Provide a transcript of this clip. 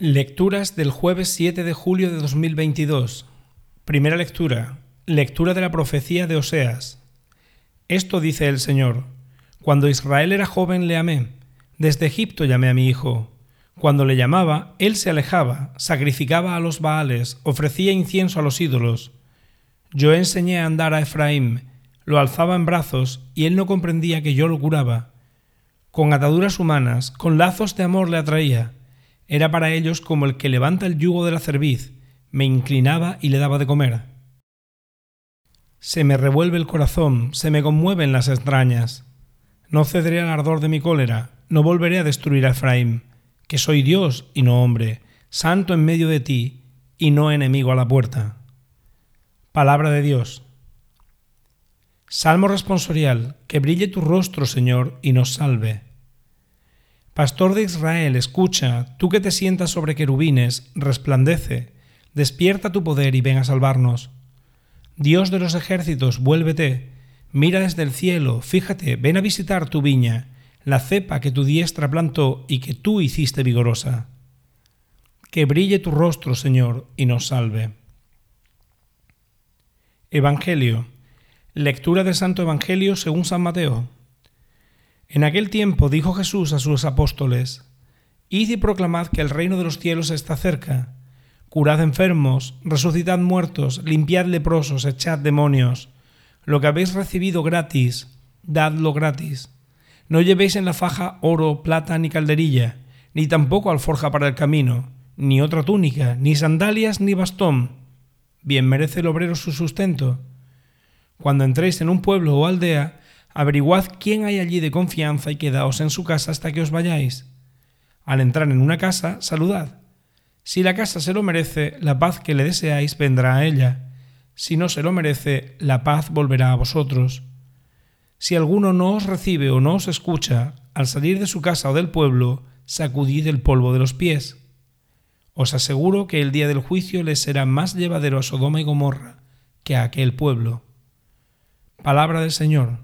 Lecturas del jueves 7 de julio de 2022. Primera lectura. Lectura de la profecía de Oseas. Esto dice el Señor. Cuando Israel era joven le amé. Desde Egipto llamé a mi hijo. Cuando le llamaba, él se alejaba, sacrificaba a los Baales, ofrecía incienso a los ídolos. Yo enseñé a andar a Efraín, lo alzaba en brazos, y él no comprendía que yo lo curaba. Con ataduras humanas, con lazos de amor le atraía era para ellos como el que levanta el yugo de la cerviz, me inclinaba y le daba de comer. Se me revuelve el corazón, se me conmueven las extrañas. No cederé al ardor de mi cólera, no volveré a destruir a Efraín, que soy Dios y no hombre, santo en medio de ti y no enemigo a la puerta. Palabra de Dios. Salmo responsorial, que brille tu rostro, Señor, y nos salve. Pastor de Israel, escucha, tú que te sientas sobre querubines, resplandece, despierta tu poder y ven a salvarnos. Dios de los ejércitos, vuélvete, mira desde el cielo, fíjate, ven a visitar tu viña, la cepa que tu diestra plantó y que tú hiciste vigorosa. Que brille tu rostro, Señor, y nos salve. Evangelio. Lectura del Santo Evangelio según San Mateo. En aquel tiempo dijo Jesús a sus apóstoles, Id y proclamad que el reino de los cielos está cerca. Curad enfermos, resucitad muertos, limpiad leprosos, echad demonios. Lo que habéis recibido gratis, dadlo gratis. No llevéis en la faja oro, plata ni calderilla, ni tampoco alforja para el camino, ni otra túnica, ni sandalias ni bastón. Bien merece el obrero su sustento. Cuando entréis en un pueblo o aldea, averiguad quién hay allí de confianza y quedaos en su casa hasta que os vayáis. Al entrar en una casa, saludad. Si la casa se lo merece, la paz que le deseáis vendrá a ella. Si no se lo merece, la paz volverá a vosotros. Si alguno no os recibe o no os escucha, al salir de su casa o del pueblo, sacudid el polvo de los pies. Os aseguro que el día del juicio les será más llevadero a Sodoma y Gomorra que a aquel pueblo. Palabra del Señor.